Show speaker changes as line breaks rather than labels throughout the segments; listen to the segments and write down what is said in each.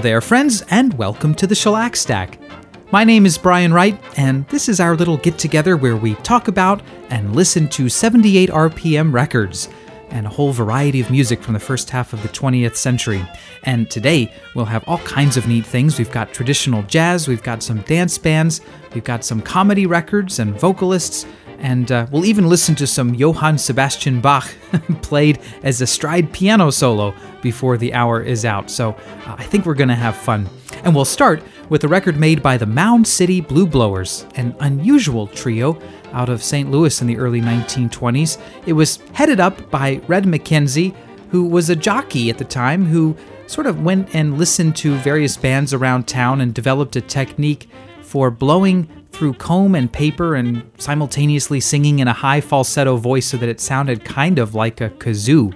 Hello there, friends, and welcome to the Shellac Stack. My name is Brian Wright, and this is our little get together where we talk about and listen to 78 RPM records and a whole variety of music from the first half of the 20th century. And today we'll have all kinds of neat things. We've got traditional jazz, we've got some dance bands, we've got some comedy records and vocalists, and uh, we'll even listen to some Johann Sebastian Bach played as a stride piano solo before the hour is out. So uh, I think we're going to have fun. And we'll start with a record made by the Mound City Blue Blowers, an unusual trio out of St. Louis in the early 1920s. It was headed up by Red McKenzie, who was a jockey at the time, who sort of went and listened to various bands around town and developed a technique for blowing through comb and paper and simultaneously singing in a high falsetto voice so that it sounded kind of like a kazoo.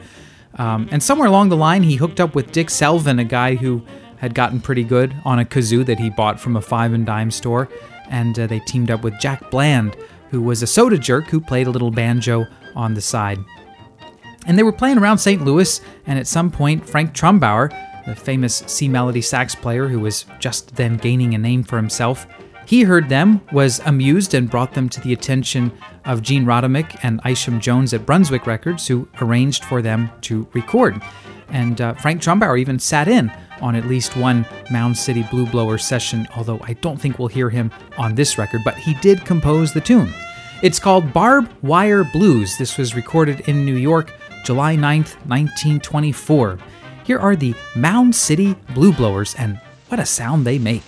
Um, and somewhere along the line, he hooked up with Dick Slevin, a guy who had gotten pretty good on a kazoo that he bought from a five and dime store. And uh, they teamed up with Jack Bland, who was a soda jerk who played a little banjo on the side. And they were playing around St. Louis, and at some point, Frank Trumbauer, the famous C melody sax player who was just then gaining a name for himself, he heard them, was amused, and brought them to the attention of Gene Rodemich and Isham Jones at Brunswick Records, who arranged for them to record. And uh, Frank Trumbauer even sat in on at least one Mound City Blue Blower session, although I don't think we'll hear him on this record, but he did compose the tune. It's called Barb Wire Blues. This was recorded in New York, July 9th, 1924. Here are the Mound City Blue Blowers, and what a sound they make.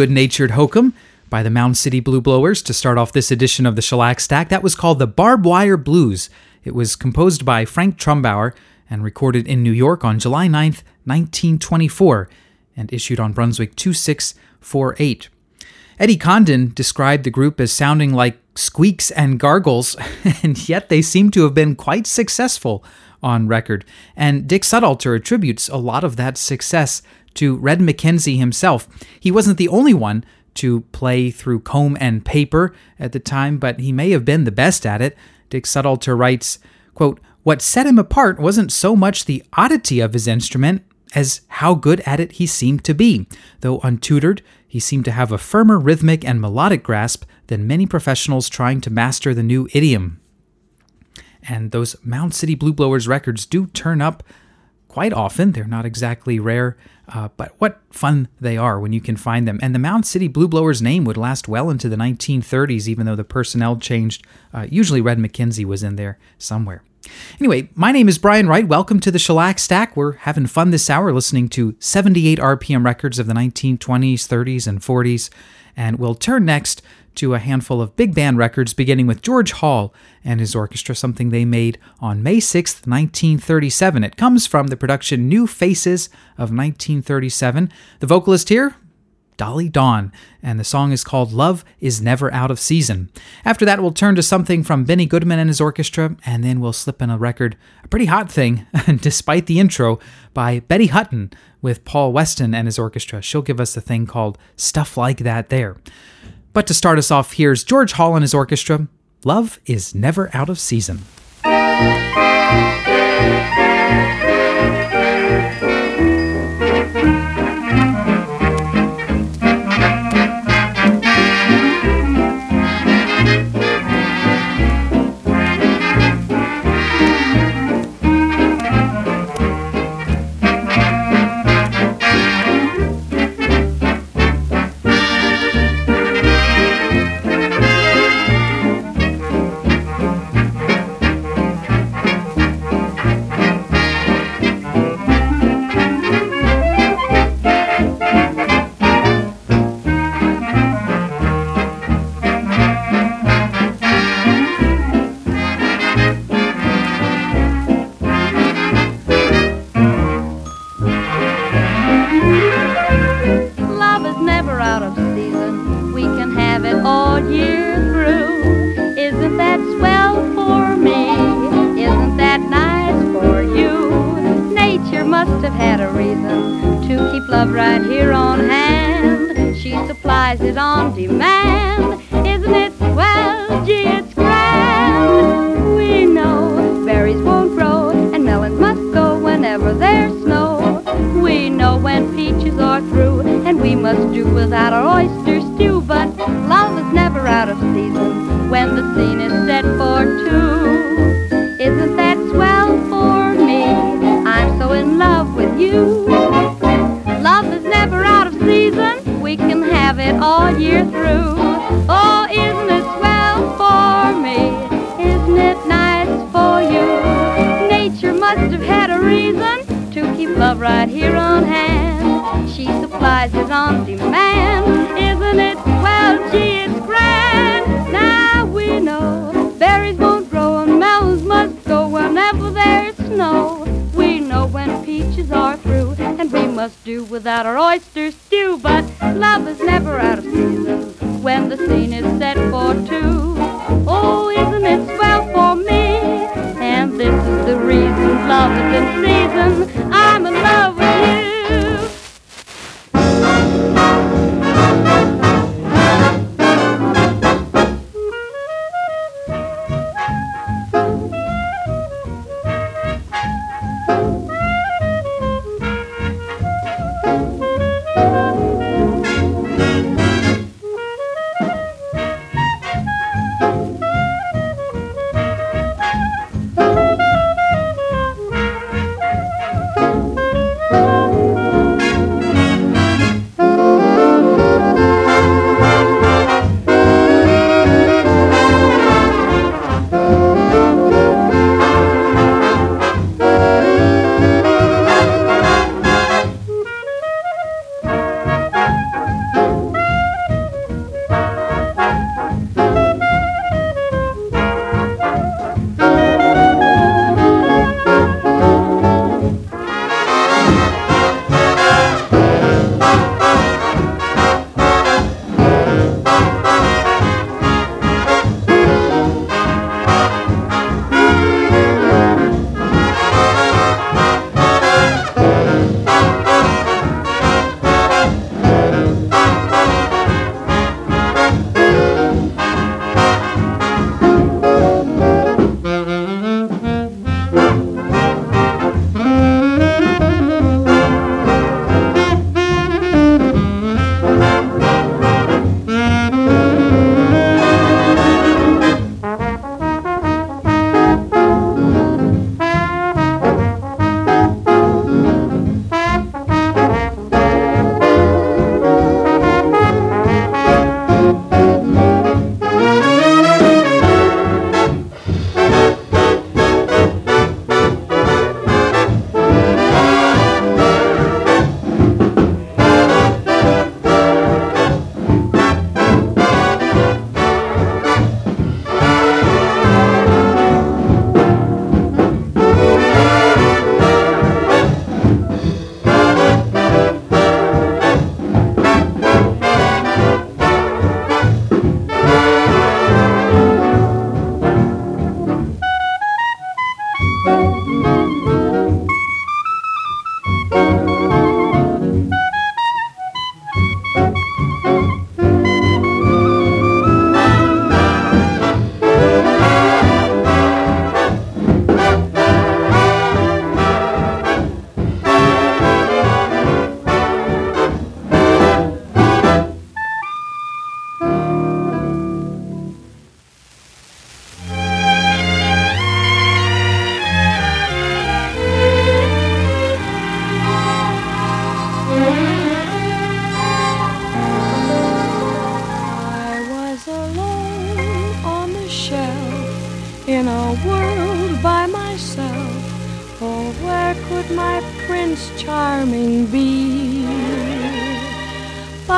Good natured hokum by the Mound City Blue Blowers to start off this edition of the Shellac Stack. That was called the Barb Wire Blues. It was composed by Frank Trumbauer and recorded in New York on July 9th, 1924, and issued on Brunswick 2648. Eddie Condon described the group as sounding like squeaks and gargles, and yet they seem to have been quite successful on record. And Dick Sudhalter attributes a lot of that success to Red McKenzie himself. He wasn't the only one to play through comb and paper at the time, but he may have been the best at it. Dick Sudhalter writes, quote, What set him apart wasn't so much the oddity of his instrument as how good at it he seemed to be. Though untutored, he seemed to have a firmer rhythmic and melodic grasp than many professionals trying to master the new idiom. And those Mound City Blue Blowers records do turn up quite often. They're not exactly rare, uh, but what fun they are when you can find them. And the Mound City Blue Blowers name would last well into the 1930s, even though the personnel changed. Uh, usually Red McKenzie was in there somewhere. Anyway, my name is Brian Wright. Welcome to the Shellac Stack. We're having fun this hour listening to 78 RPM records of the 1920s, 30s, and 40s. And we'll turn next to a handful of big band records, beginning with George Hall and his orchestra, something they made on May 6, 1937. It comes from the production New Faces of 1937. The vocalist here, Dolly Dawn, and the song is called Love is Never Out of Season. After that, we'll turn to something from Benny Goodman and his orchestra, and then we'll slip in a record, a pretty hot thing, despite the intro, by Betty Hutton with Paul Weston and his orchestra. She'll give us a thing called Stuff Like That there. But to start us off, here's George Hall and his orchestra. Love is Never Out of Season.
without our oyster stew, but
love is never out of season when the scene is set for two.
Oh, isn't it swell for me? And this is the reason love is in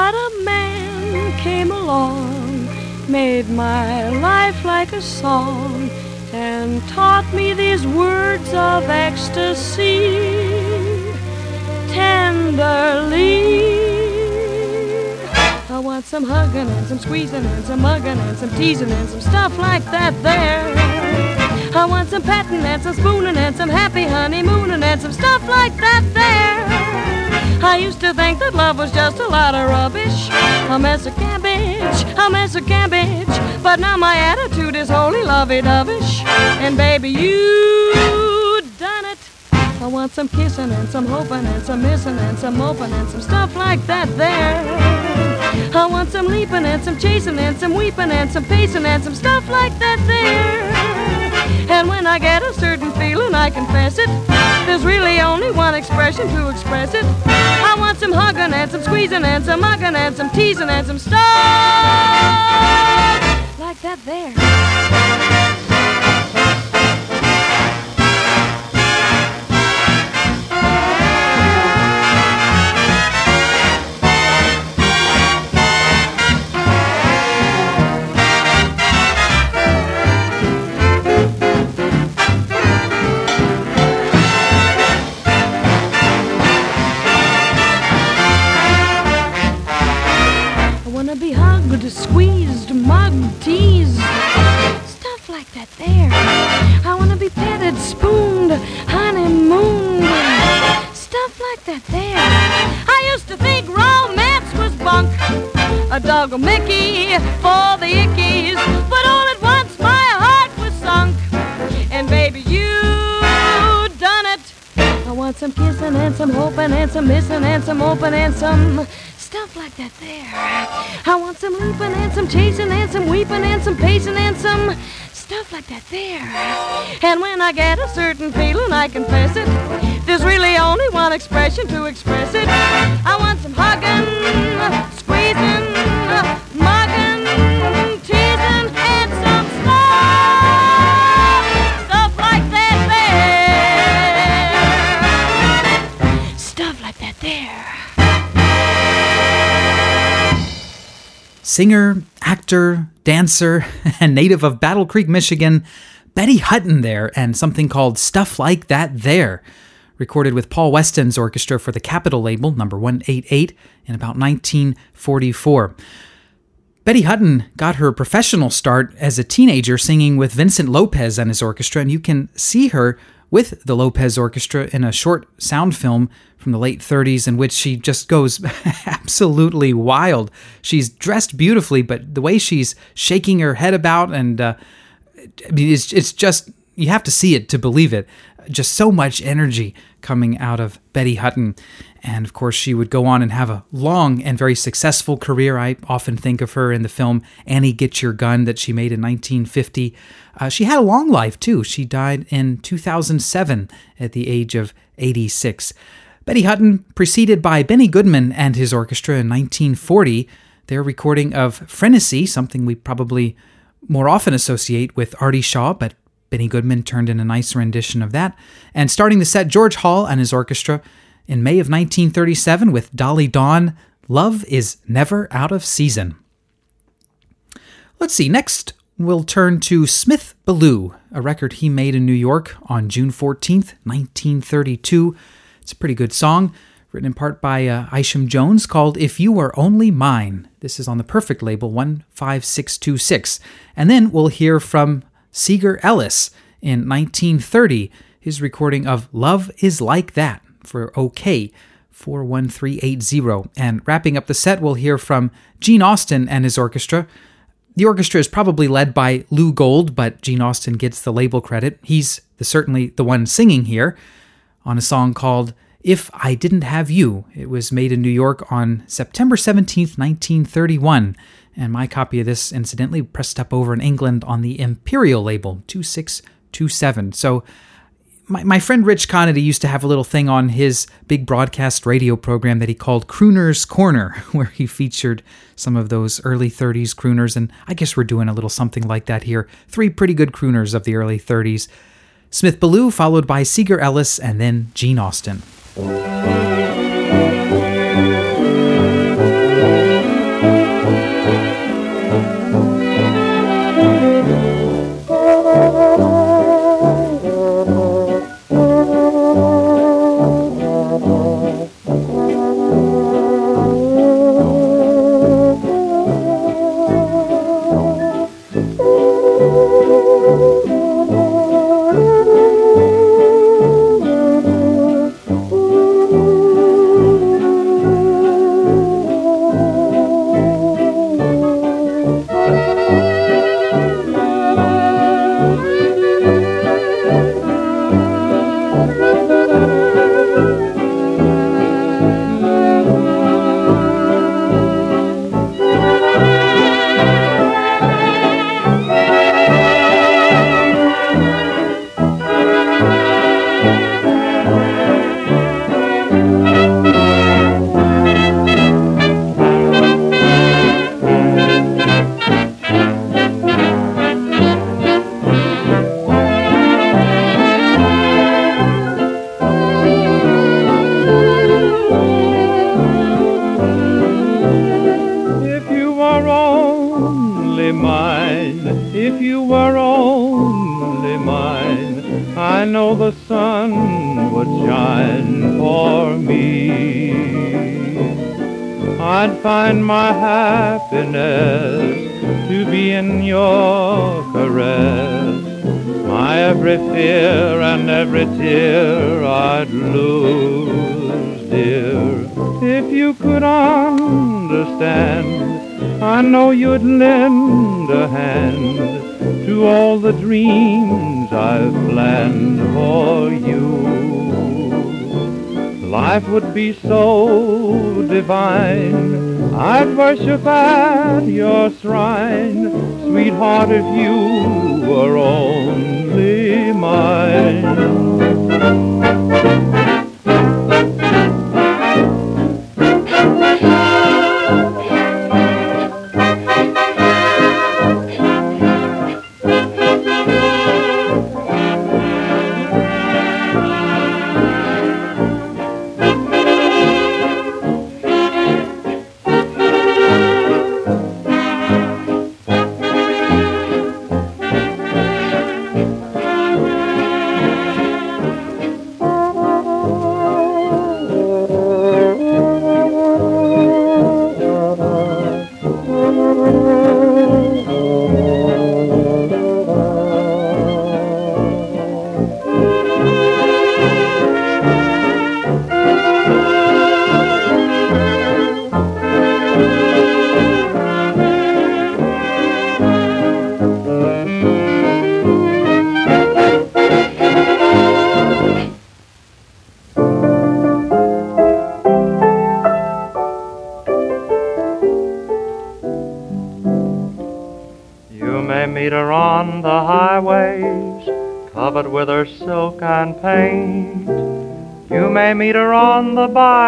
But a man came along, made my life like a song, and taught me these words of ecstasy tenderly. I want some hugging and some squeezing and some mugging and some teasing and some stuff like that there. I want some petting and some spooning and some happy honeymooning and some stuff like that there. I used to think that love was just a lot of rubbish, a mess of cabbage, a mess of cabbage. But now my attitude is wholly lovey-dovish, and baby you done it. I want some kissing and some hoping and some missing and some moping and some stuff like that there. I want some leaping and some chasing and some weeping and some pacing and some stuff like that there. And when I get a certain feeling, I confess it. There's really only one expression to express it. I want some hugging and some squeezing and some mugging and some teasing and some stuff like that there. Some kissing and some hoping and some missing and some open and some stuff like that there. I want some leaping and some chasing and some weeping and some pacing and some stuff like that there. And when I get a certain feeling, I confess it. There's really only one expression to express it. I want some hugging, squeezing, mugging, teasing,
singer, actor, dancer, and native of Battle Creek, Michigan, Betty Hutton there, and something called Stuff Like That There, recorded with Paul Weston's orchestra for the Capitol label, number 188, in about 1944. Betty Hutton got her professional start as a teenager singing with Vincent Lopez and his orchestra, and you can see her with the Lopez Orchestra in a short sound film from the late 30s in which she just goes absolutely wild. She's dressed beautifully, but the way she's shaking her head about and uh, I mean, it's, it's just, you have to see it to believe it. Just so much energy coming out of Betty Hutton. And of course, she would go on and have a long and very successful career. I often think of her in the film Annie Get Your Gun that she made in 1950. Uh, she had a long life, too. She died in 2007 at the age of 86. Betty Hutton, preceded by Benny Goodman and his orchestra in 1940, their recording of Frenesi, something we probably more often associate with Artie Shaw, but Benny Goodman turned in a nice rendition of that. And starting the set, George Hall and his orchestra in May of 1937 with Dolly Dawn, Love is Never Out of Season. Let's see, next we'll turn to Smith Ballew, a record he made in New York on June 14th, 1932. It's a pretty good song, written in part by uh, Isham Jones, called If You Were Only Mine. This is on the Perfect label 15626. And then we'll hear from Seger Ellis in 1930, his recording of Love is Like That for OKeh 41380. And wrapping up the set, we'll hear from Gene Austin and his orchestra. The orchestra is probably led by Lou Gold, but Gene Austin gets the label credit. He's the, certainly the one singing here on a song called If I Didn't Have You. It was made in New York on September 17th, 1931. And my copy of this, incidentally, pressed up over in England on the Imperial label, 2627. So
my, my friend Rich Conaty used to have a little thing on his big broadcast radio program that he called Crooner's Corner, where he featured some of those early 30s crooners. And I guess we're doing a little something like that here. Three pretty good crooners of the early 30s Smith Ballew, followed by Seger Ellis, and then Gene Austin.
Life would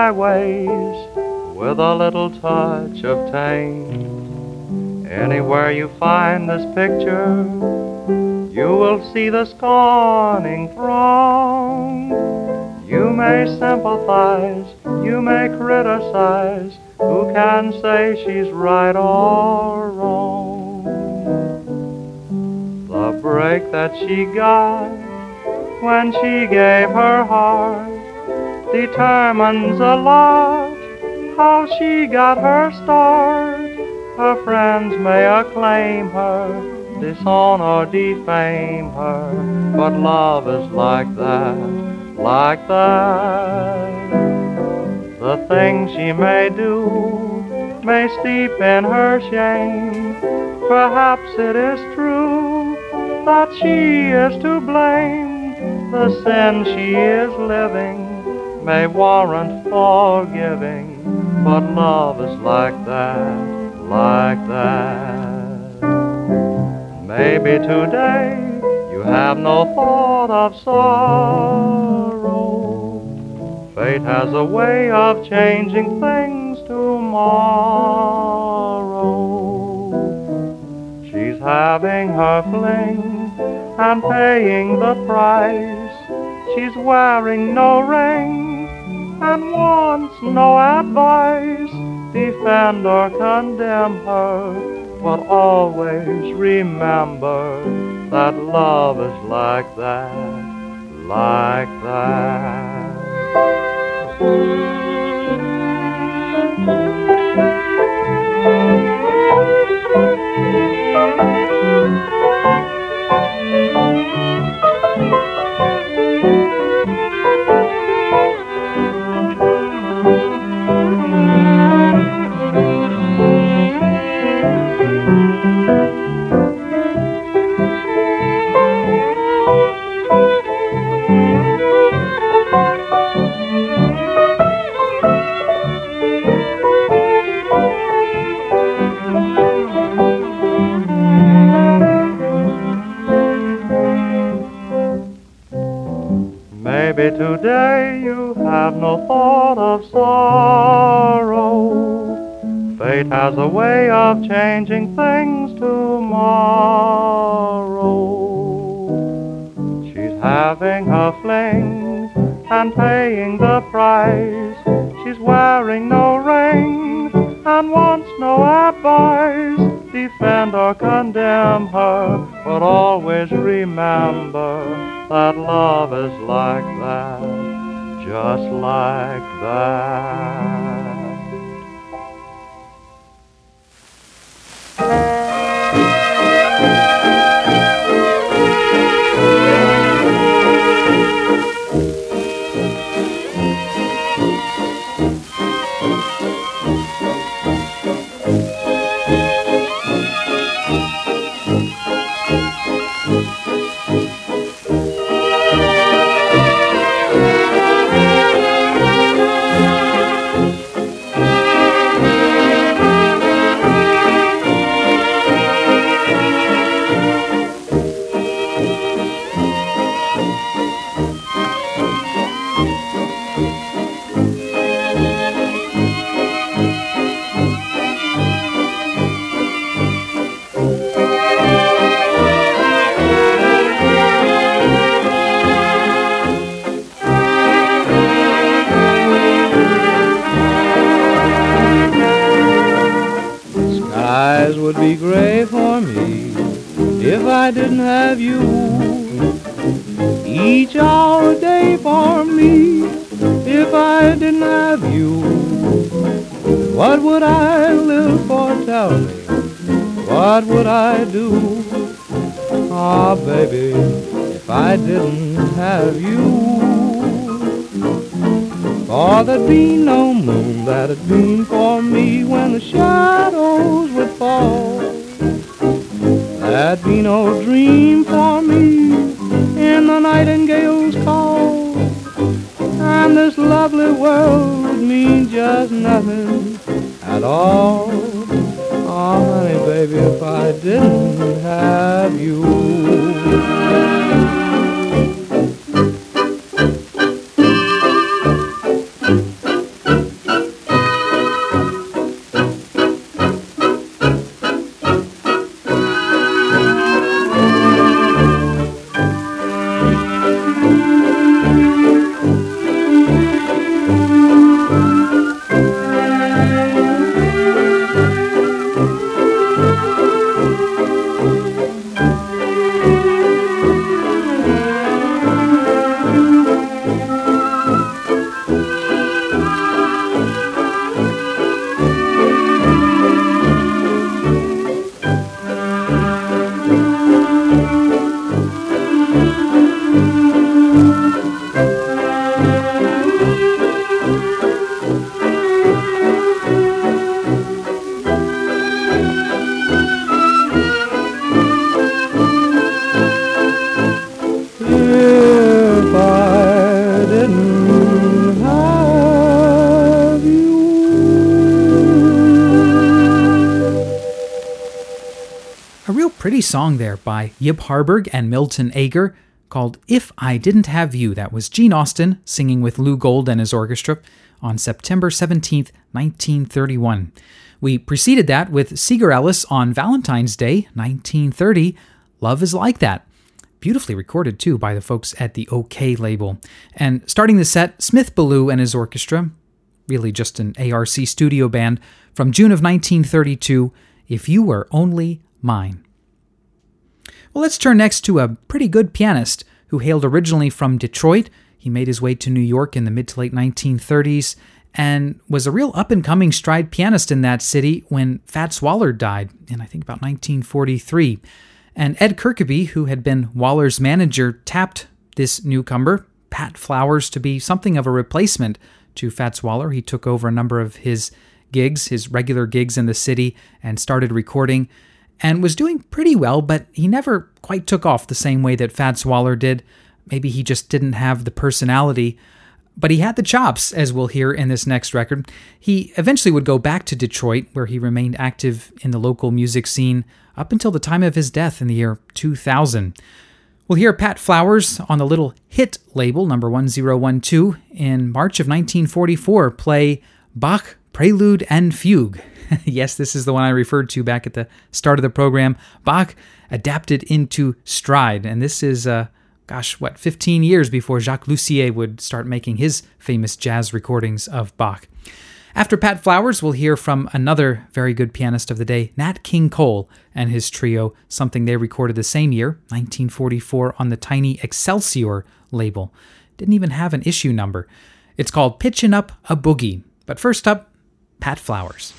the byways, with a little touch of taint. Anywhere you find this picture, you will see the scorning throng. You may sympathize, you may criticize. Who can say she's right or wrong? The break that she got when she gave her heart determines a lot how she got her start. Her friends may acclaim her, disown or defame her, but love is like that, like that. The things she may do may steep in her shame. Perhaps it is true that she is to blame. The sin she is living may warrant forgiving, but love is like that, like that. Maybe today you have no thought of sorrow. Fate has a way of changing things tomorrow. She's having her fling and paying the price. She's wearing no ring and wants no advice. Defend or condemn her, but always remember that love is like that, like that. Maybe today you have no thought of sorrow. Fate has a way of changing things tomorrow. She's having her fling and paying the price. She's wearing no ring and wants no advice. Defend or condemn her, but always remember that love is like that, just like that.
I didn't have you. Each hour day for me if I didn't have you. What would I live for? Tell me, what would I do? Ah, baby, if I didn't have you. For there'd be no moon that'd beam for me when the shadows would fall. There'd be no dream for me in the nightingale's call. And this lovely world would mean just nothing at all. Oh, honey, baby, if I didn't have you.
Pretty song there by Yip Harburg and Milton Ager called If I Didn't Have You. That was Gene Austin singing with Lou Gold and his orchestra on September 17th, 1931. We preceded that with Seger Ellis on Valentine's Day, 1930, Love is Like That. Beautifully recorded too by the folks at the OKeh label. And starting the set, Smith Ballew and his orchestra, really just an ARC studio band, from June of 1932, If You Were Only Mine. Well, let's turn next to a pretty good pianist who hailed originally from Detroit. He made his way to New York in the mid to late 1930s and was a real up and coming stride pianist in that city when Fats Waller died in, I think, about 1943. And Ed Kirkeby, who had been Waller's manager, tapped this newcomer, Pat Flowers, to be something of a replacement to Fats Waller. He took over a number of his gigs, his regular gigs in the city, and started recording and was doing pretty well, but he never quite took off the same way that Fats Waller did. Maybe he just didn't have the personality, but he had the chops, as we'll hear in this next record. He eventually would go back to Detroit, where he remained active in the local music scene up until the time of his death in the year 2000. We'll hear Pat Flowers on the Little Hit label, number 1012, in March of 1944, play Bach Prelude and Fugue. yes, this is the one I referred to back at the start of the program. Bach adapted into stride, and this is, uh, gosh, what, 15 years before Jacques Loussier would start making his famous jazz recordings of Bach. After Pat Flowers, we'll hear from another very good pianist of the day, Nat King Cole, and his trio, something they recorded the same year, 1944, on the tiny Excelsior label. Didn't even have an issue number. It's called Pitchin' Up a Boogie. But first up, Pat Flowers.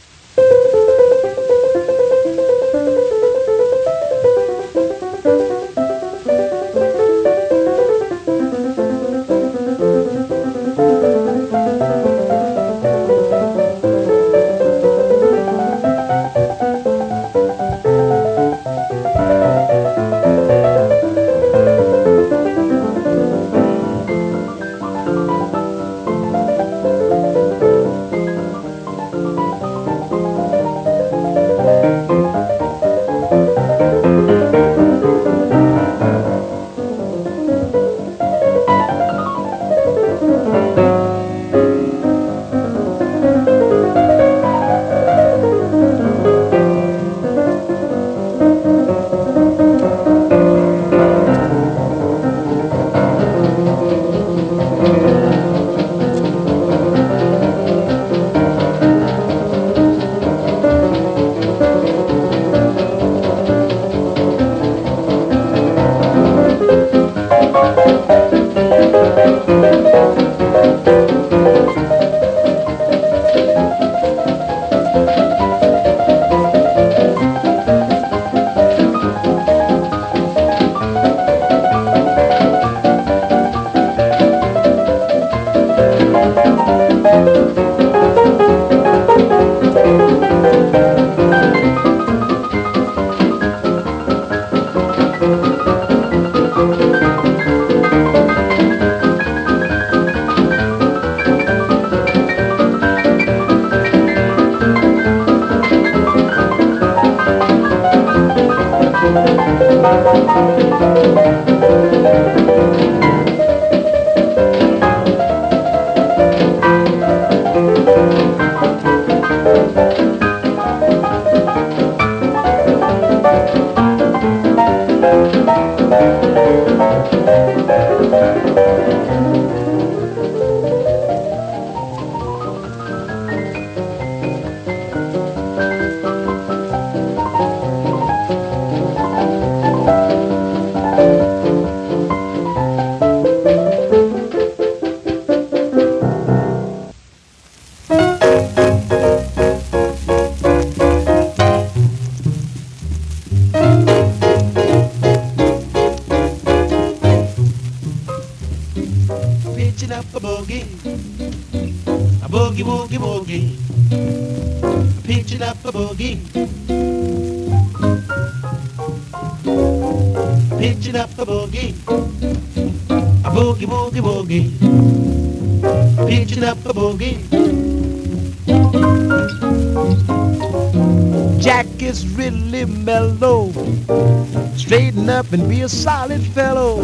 Up and be a solid fellow.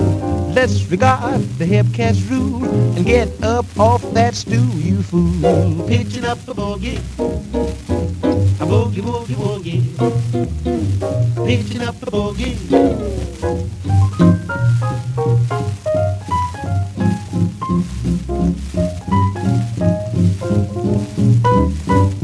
Let's regard the hepcat's rule and get up off that stool, you fool. Pitching up a boogie, a boogie, boogie, boogie. Pitching up a boogie. Pitching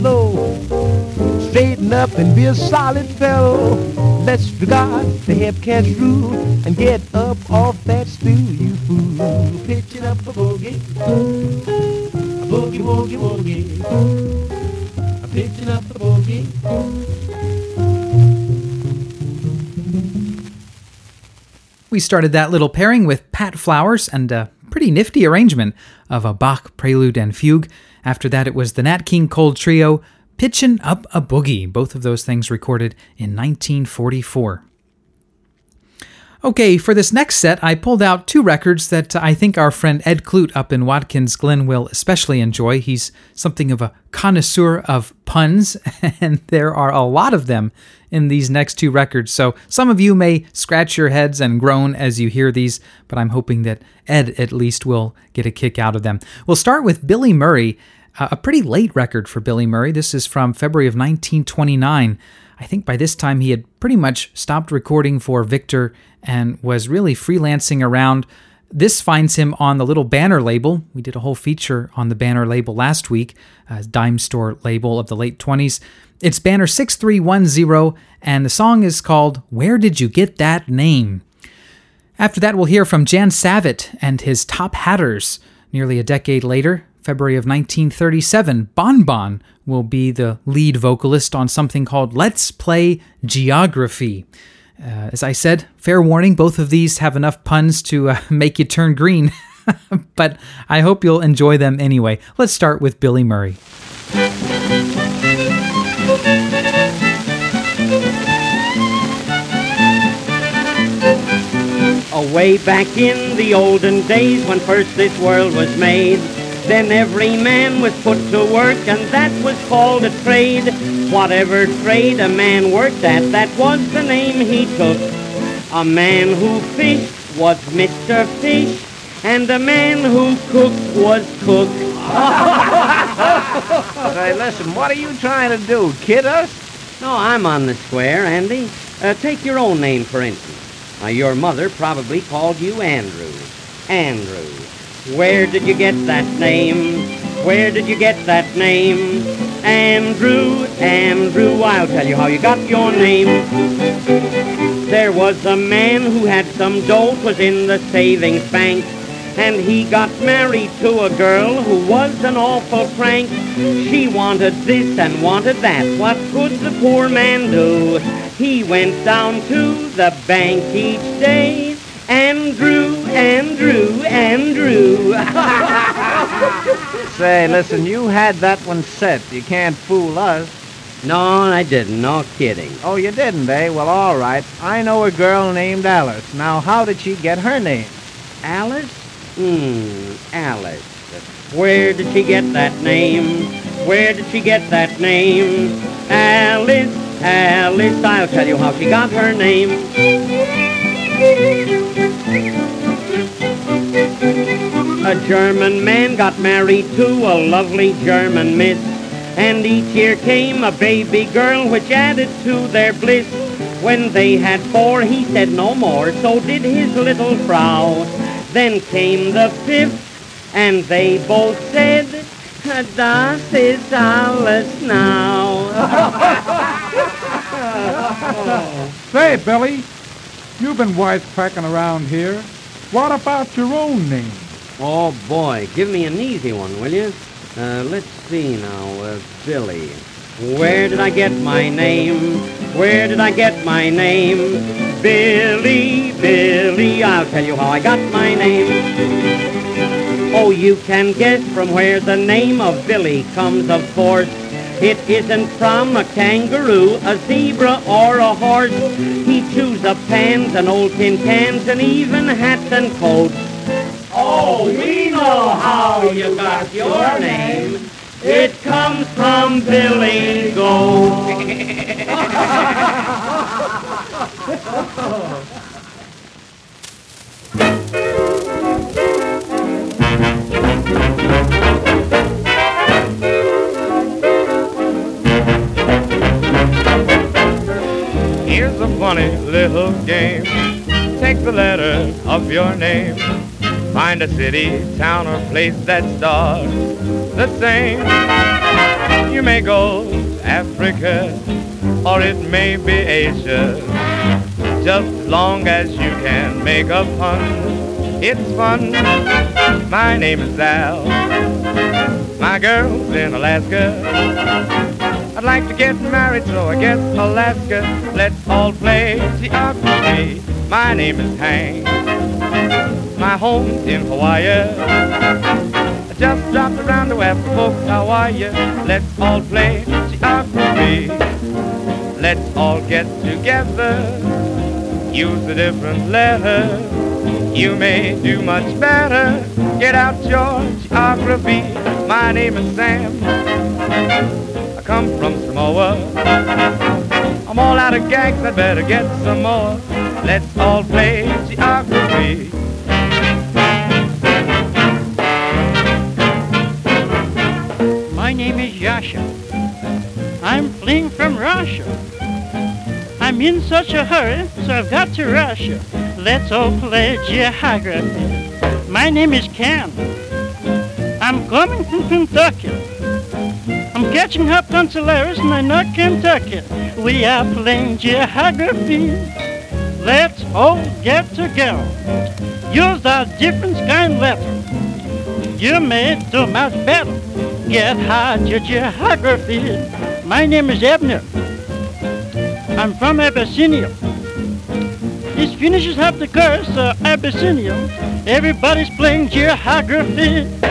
mellow. Straighten up and be a solid fellow. Let's regard the hepcat's rule and get up off that stool, you fool. Pitching up a boogie, a boogie, woogie, woogie. A pitching up a boogie.
We started that little pairing with Pat Flowers and a pretty nifty arrangement of a Bach prelude and fugue. After that, it was the Nat King Cole Trio, Pitchin' Up a Boogie, both of those things recorded in 1944. Okay, for this next set, I pulled out two records that I think our friend Ed Clute up in Watkins Glen will especially enjoy. He's something of a connoisseur of puns, and there are a lot of them in these next two records. So some of you may scratch your heads and groan as you hear these, but I'm hoping that Ed at least will get a kick out of them. We'll start with Billy Murray, a pretty late record for Billy Murray. This is from February of 1929. I think by this time he had pretty much stopped recording for Victor and was really freelancing around. This finds him on the little Banner label. We did a whole feature on the Banner label last week, a dime store label of the late 20s. It's Banner 6310, and the song is called Where Did You Get That Name? After that, we'll hear from Jan Savitt and his Top Hatters. Nearly a decade later, February of 1937, Bon Bon will be the lead vocalist on something called Let's Play Geography. Uh, as I said, fair warning, both of these have enough puns to uh, make you turn green, but I hope you'll enjoy them anyway. Let's start with Billy Murray.
Away back in the olden days when first this world was made, then every man was put to work and that was called a trade. Whatever trade a man worked at, that was the name he took. A man who fished was Mr. Fish, and a man who cooked was Cook.
Hey, listen, what are you trying to do? Kid us?
No, I'm on the square, Andy. Uh, take your own name, for instance. Now, your mother probably called you Andrew. Andrew. Where did you get that name? Where did you get that name? Andrew, Andrew, I'll tell you how you got your name. There was a man who had some dough, 'twas in the savings bank. And he got married to a girl who was an awful crank. She wanted this and wanted that. What could the poor man do? He went down to the bank each day and drew and drew and drew.
Say, listen, you had that one set. You can't fool us.
no, I didn't. No kidding.
Oh, you didn't, eh? Well, all right. I know a girl named Alice. Now, how did she get her name?
Alice? Hmm, Alice. Where did she get that name? Where did she get that name? Alice, Alice, I'll tell you how she got her name. A German man got married to a lovely German miss, and each year came a baby girl which added to their bliss. When they had four, he said no more, so did his little Frau. Then came the fifth, and they both said, Das ist alles now.
Say, Billy, you've been wisecracking around here. What about your own name?
Oh boy, give me an easy one, will you? Uh, let's see now, uh, Billy. Where did I get my name? Where did I get my name? Billy, Billy, I'll tell you how I got my name. Oh, you can guess from where the name of Billy comes, of course. It isn't from a kangaroo, a zebra, or a horse. He chews up pans and old tin cans and even hats and coats. Oh, we know how you got your name. It comes from Billy Goat.
Here's a funny little game. Take the letter of your name. Find a city, town, or place that starts the same. You may go Africa, or it may be Asia. Just as long as you can make a pun, it's fun. My name is Al. My girl's in Alaska. I'd like to get married, so I guess Alaska. Let's all play geography. My name is Hank. My home's in Hawaii. I just dropped around to how are. Let's all play geography. Let's all get together. Use a different letter. You may do much better. Get out your geography. My name is Sam. Come from Samoa. I'm all out of gags, I'd better get some more. Let's all play geography.
My name is Yasha. I'm fleeing from Russia. I'm in such a hurry, so I've got to rush. Let's all play geography. My name is Ken. I'm coming from Kentucky. Catching up on Solaris and not Kentucky. We are playing geography. Let's all get together. Use a different kind letter. You may do much better. Get hard your geography. My name is Ebner. I'm from Abyssinia. These finishes have the curse of Abyssinia. Everybody's playing geography.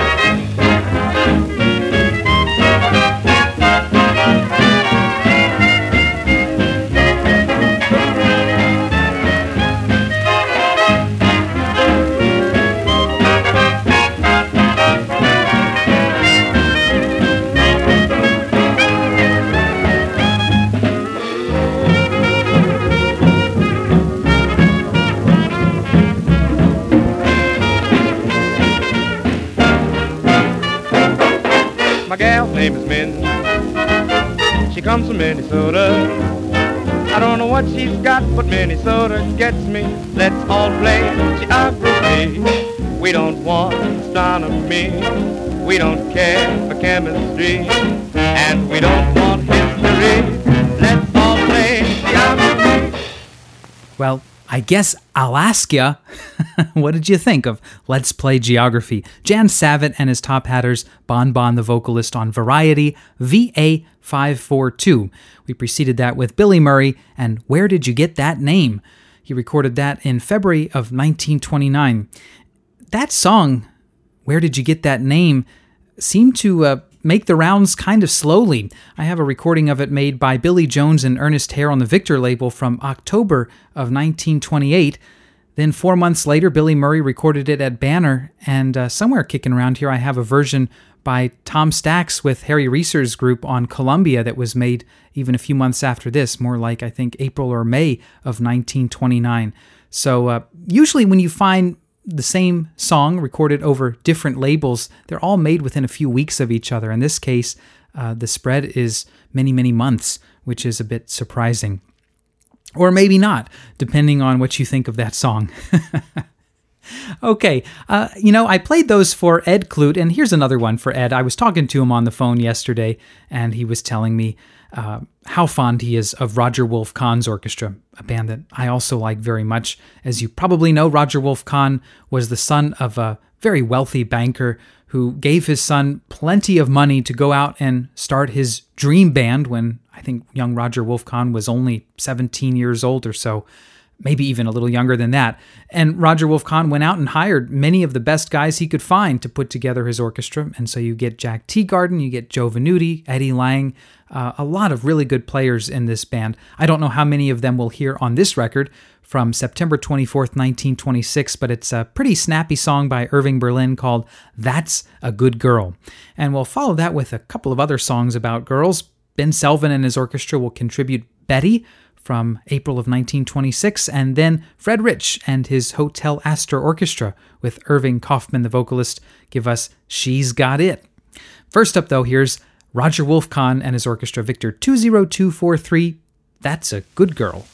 Comes from Minnesota. I don't know what she's got, but Minnesota gets me. Let's all play geography. We don't want astronomy. We don't care for chemistry. And we don't want history. Let's all play geography.
Well, I guess Alaska. what did you think of Let's Play Geography? Jan Savitt and his Top Hatters, Bon Bon the vocalist on Variety, VA542. We preceded that with Billy Murray and Where Did You Get That Name? He recorded that in February of 1929. That song, Where Did You Get That Name, seemed to uh, make the rounds kind of slowly. I have a recording of it made by Billy Jones and Ernest Hare on the Victor label from October of 1928. Then, four months later, Billy Murray recorded it at Banner, and uh, somewhere kicking around here, I have a version by Tom Stacks with Harry Reser's group on Columbia that was made even a few months after this, more like I think April or May of 1929. So, uh, usually when you find the same song recorded over different labels. They're all made within a few weeks of each other. In this case, uh, the spread is many, many months, which is a bit surprising. Or maybe not, depending on what you think of that song. okay, uh, you know, I played those for Ed Clute, and here's another one for Ed. I was talking to him on the phone yesterday, and he was telling me uh, how fond he is of Roger Wolf Kahn's orchestra, a band that I also like very much. As you probably know, Roger Wolf Kahn was the son of a very wealthy banker who gave his son plenty of money to go out and start his dream band when I think young Roger Wolf Kahn was only 17 years old or so maybe even a little younger than that. And Roger Wolf Kahn went out and hired many of the best guys he could find to put together his orchestra. And so you get Jack Teagarden, you get Joe Venuti, Eddie Lang, uh, a lot of really good players in this band. I don't know how many of them we'll hear on this record from September 24th, 1926, but it's a pretty snappy song by Irving Berlin called That's a Good Girl. And we'll follow that with a couple of other songs about girls. Ben Selvin and his orchestra will contribute Betty from April of 1926, and then Fred Rich and his Hotel Astor Orchestra with Irving Kaufman, the vocalist, give us She's Got It. First up, though, here's Roger Wolf Kahn and his orchestra, Victor 20243. That's a good girl.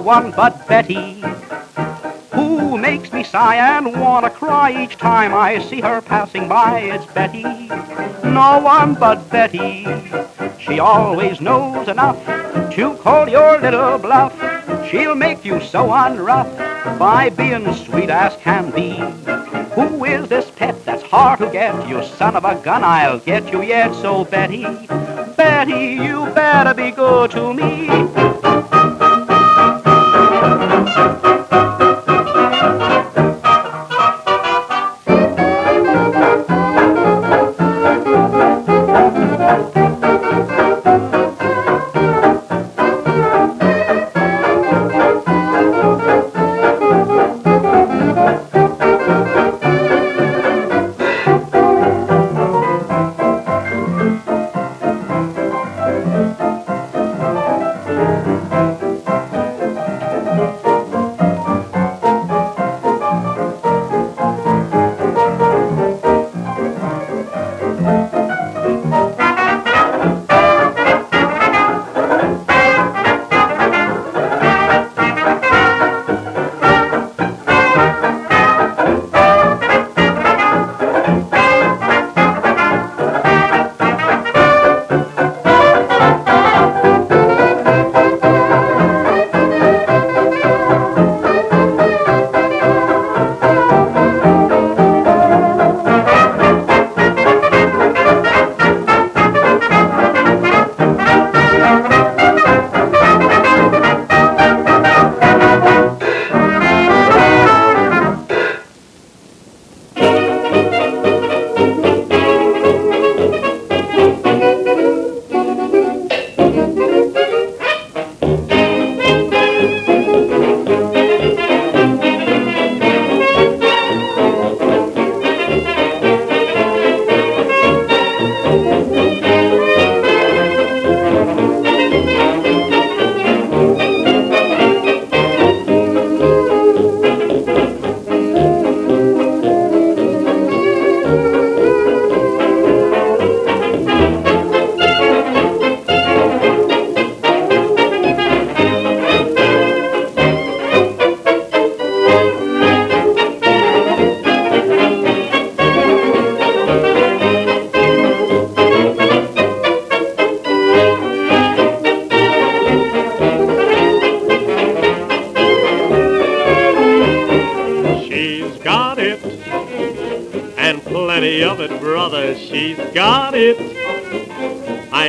One but Betty. Who makes me sigh and wanna cry each time I see her passing by? It's Betty. No one but Betty. She always knows enough to call your little bluff. She'll make you so unrough by being sweet as can be. Who is this pet that's hard to get? You son of a gun, I'll get you yet. So Betty, Betty, you better be good to me.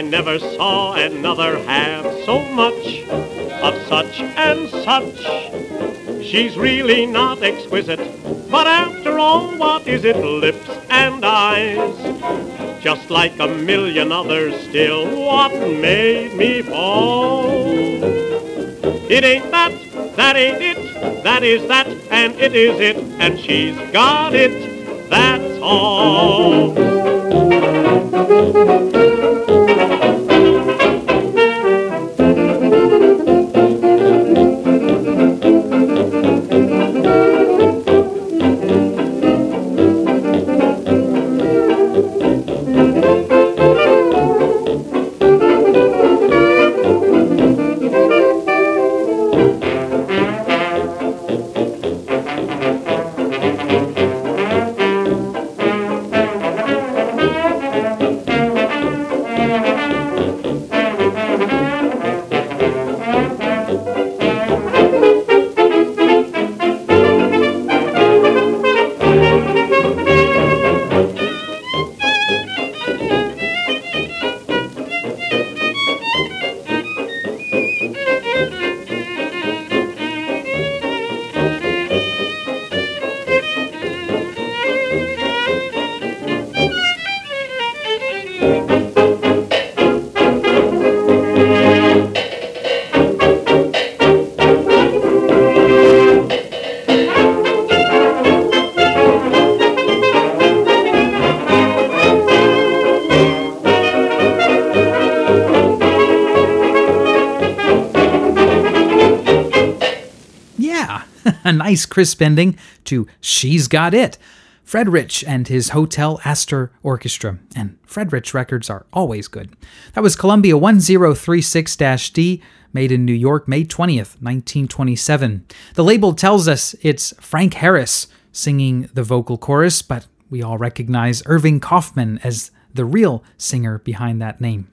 I never saw another have so much of such and such. She's really not exquisite, but after all, what is it? Lips and eyes. Just like a million others still, what made me fall? It ain't that, that ain't it, that is that, and it is it, and she's got it, that's all.
Nice crisp ending to She's Got It Fred Rich and his Hotel Astor Orchestra. And Fred Rich records are always good. That was Columbia 1036 D, made in New York, May 20th, 1927. The label tells us it's Frank Harris singing the vocal chorus, but we all recognize Irving Kaufman as the real singer behind that name.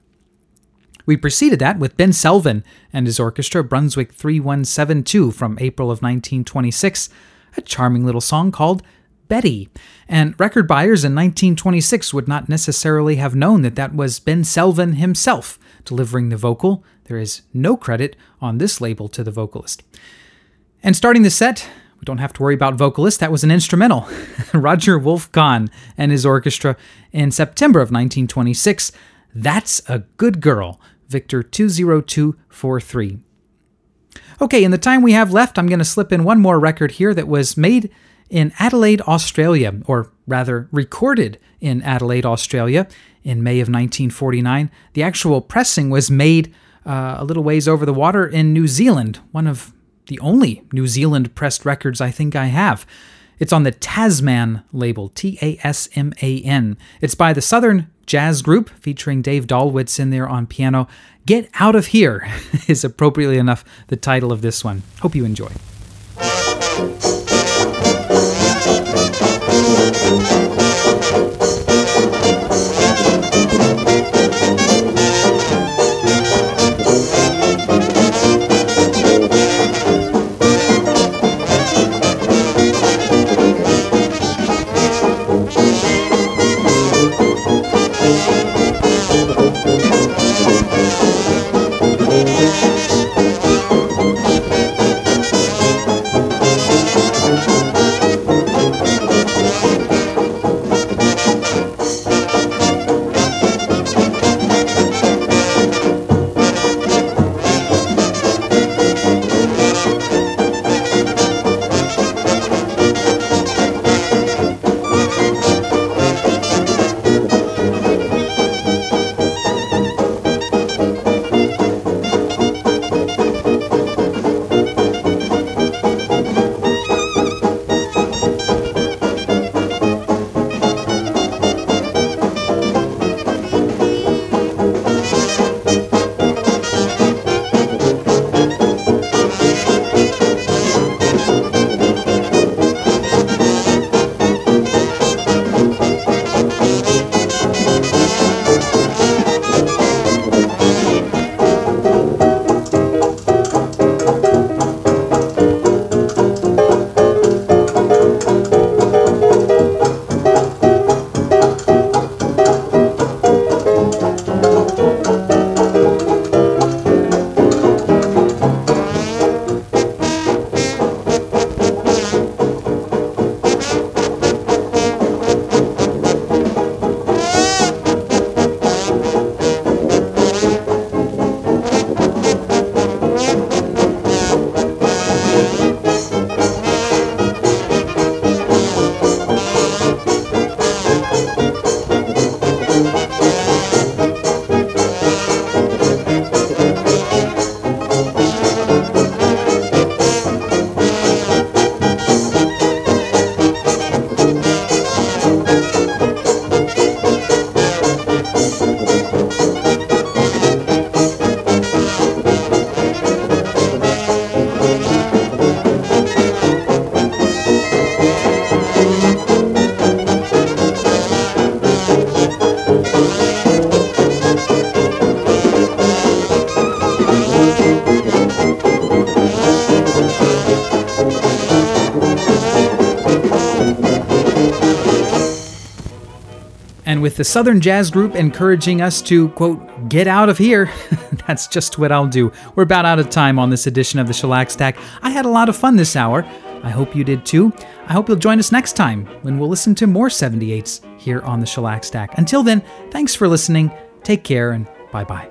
We preceded that with Ben Selvin and his orchestra, Brunswick 3172 from April of 1926, a charming little song called Betty. And record buyers in 1926 would not necessarily have known that that was Ben Selvin himself delivering the vocal. There is no credit on this label to the vocalist. And starting the set, we don't have to worry about vocalist. That was an instrumental. Roger Wolf Kahn and his orchestra in September of 1926. That's a Good Girl, Victor 20243. Okay, in the time we have left, I'm going to slip in one more record here that was made in Adelaide, Australia, or rather recorded in Adelaide, Australia in May of 1949. The actual pressing was made uh, a little ways over the water in New Zealand, one of the only New Zealand pressed records I think I have. It's on the Tasman label, T A S M A N. It's by the Southern Jazz Group, featuring Dave Dallwitz in there on piano. Get Out of Here is appropriately enough the title of this one. Hope you enjoy. With the Southern Jazz Group encouraging us to, quote, get out of here. That's just what I'll do. We're about out of time on this edition of the Shellac Stack. I had a lot of fun this hour. I hope you did too. I hope you'll join us next time when we'll listen to more 78s here on the Shellac Stack. Until then, thanks for listening. Take care and bye bye.